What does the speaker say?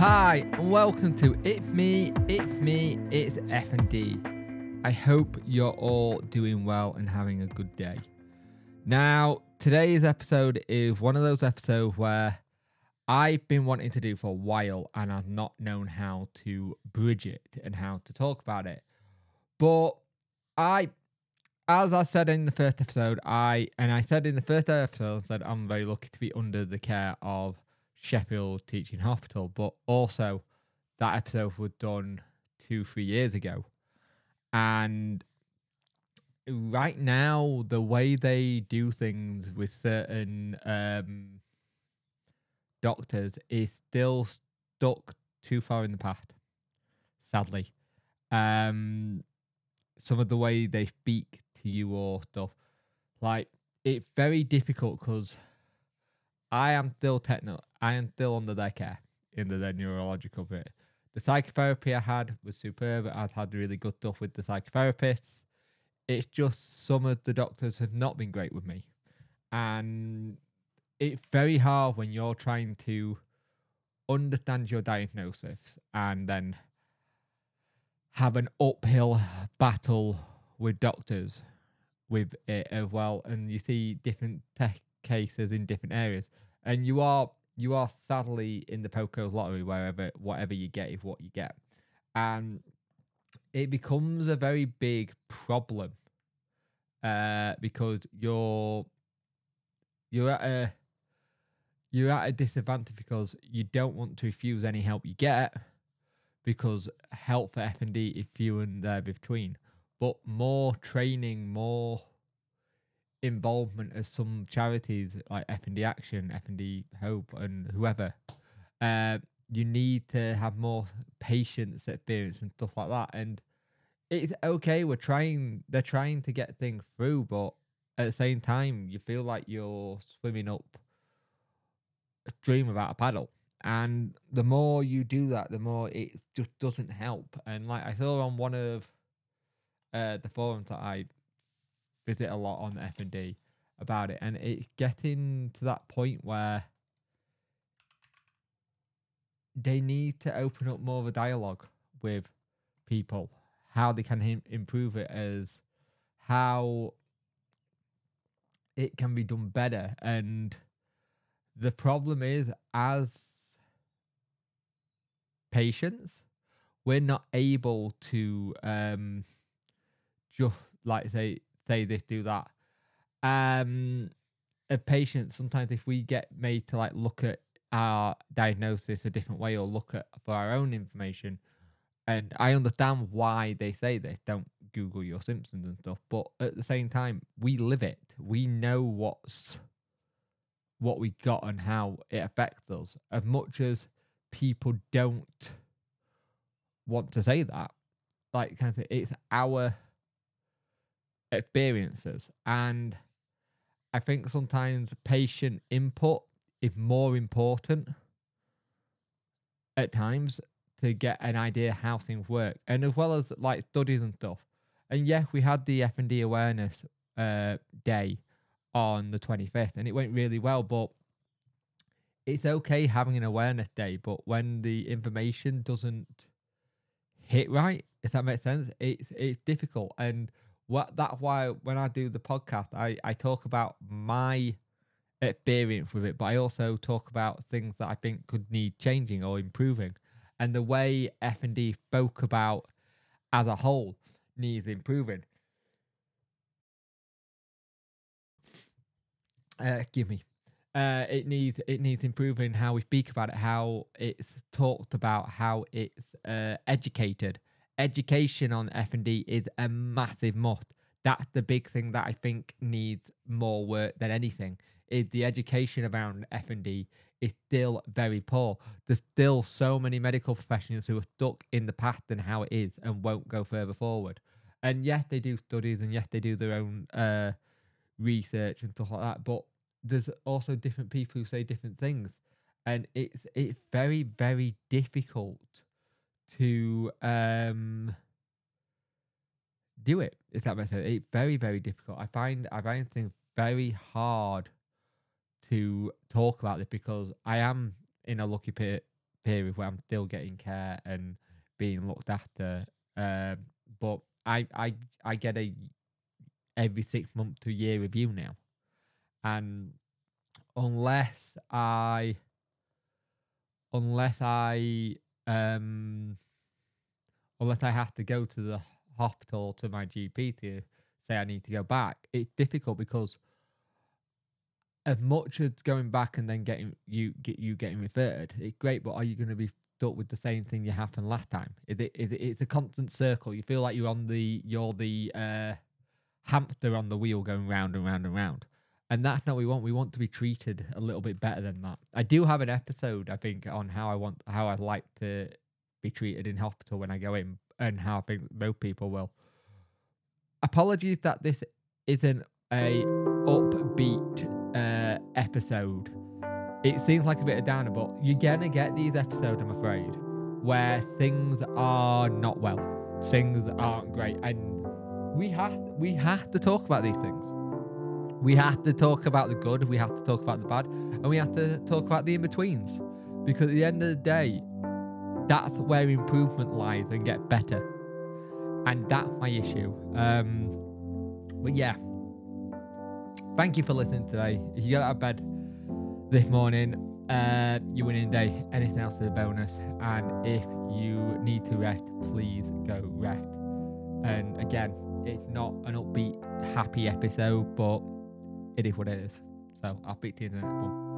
Hi, and welcome to It's Me, It's Me, It's FND. I hope you're all doing well and having a good day. Now, today's episode is one of those episodes where I've been wanting to do for a while and I've not known how to bridge it and how to talk about it. But I, as I said in the first episode, I and I said in the first episode, I said I'm very lucky to be under the care of Sheffield Teaching Hospital, but also that episode was done two, three years ago. And right now, the way they do things with certain um, doctors is still stuck too far in the past, sadly. Um, some of the way they speak to you or stuff, like it's very difficult because I am still techno. I am still under their care in the, the neurological bit. The psychotherapy I had was superb. I've had really good stuff with the psychotherapists. It's just some of the doctors have not been great with me. And it's very hard when you're trying to understand your diagnosis and then have an uphill battle with doctors with it as well. And you see different tech cases in different areas. And you are you are sadly in the poker lottery wherever whatever you get is what you get. And it becomes a very big problem uh, because you're you're at a you're at a disadvantage because you don't want to refuse any help you get because help for FND is few and there between. But more training, more involvement as some charities like FND Action, FND Hope, and whoever, uh, you need to have more patience experience and stuff like that. And it's okay. We're trying. They're trying to get things through, but at the same time, you feel like you're swimming up a stream without a paddle. And the more you do that, the more it just doesn't help. And like I saw on one of uh, the forums that I visit a lot on FND about it, and it's getting to that point where they need to open up more of a dialogue with people, how they can Im- improve it, as how it can be done better, and the problem is as patients, we're not able to um just like say say this, do that. Um, a patient sometimes if we get made to like look at our diagnosis a different way or look at for our own information, and I understand why they say this. Don't Google your symptoms and stuff, but at the same time, we live it. We know what's what we got and how it affects us. As much as people don't want to say that, like kind of, it's our experiences. And I think sometimes patient input is more important at times to get an idea how things work, and as well as like studies and stuff. And yeah, we had the FND awareness uh, day on the 25th, and it went really well. But it's okay having an awareness day, but when the information doesn't hit right, if that makes sense, it's it's difficult. And what that's why when I do the podcast, I, I talk about my experience with it, but I also talk about things that I think could need changing or improving. And the way FND spoke about as a whole needs improving. Uh, give me. Uh, it needs it needs improving how we speak about it, how it's talked about, how it's uh, educated, education on FND is a massive must. That's the big thing that I think needs more work than anything. Is the education around FND is still very poor. There's still so many medical professionals who are stuck in the past and how it is and won't go further forward. And yes, they do studies and yes, they do their own uh, research and stuff like that. But there's also different people who say different things, and it's it's very very difficult to um do it if that makes sense it's very very difficult i find i find things very hard to talk about this because i am in a lucky p- period where I'm still getting care and being looked after. Um, but I I I get a every six month to year review now, and unless I unless I um unless I have to go to the hospital to my GP to say I need to go back, it's difficult because as much as going back and then getting you get you getting referred, it's great. But are you going to be stuck with the same thing you happened last time? Is it, is it it's a constant circle. You feel like you're on the you're the uh, hamster on the wheel going round and round and round. And that's not what we want. We want to be treated a little bit better than that. I do have an episode, I think, on how I want how I'd like to be treated in hospital when I go in and how I think most people will. Apologies that this isn't a upbeat uh, episode. It seems like a bit of downer, but you're gonna get these episodes, I'm afraid, where things are not well, things aren't great, and we have we have to talk about these things. We have to talk about the good, we have to talk about the bad, and we have to talk about the in betweens, because at the end of the day, that's where improvement lies and get better, and that's my issue. Um, but yeah, thank you for listening today. If you got out of bed this morning, uh, you're winning day. Anything else is a bonus. And if you need to rest, please go rest. And again, it's not an upbeat, happy episode, but it is what it is. So I'll speak to you in the next one.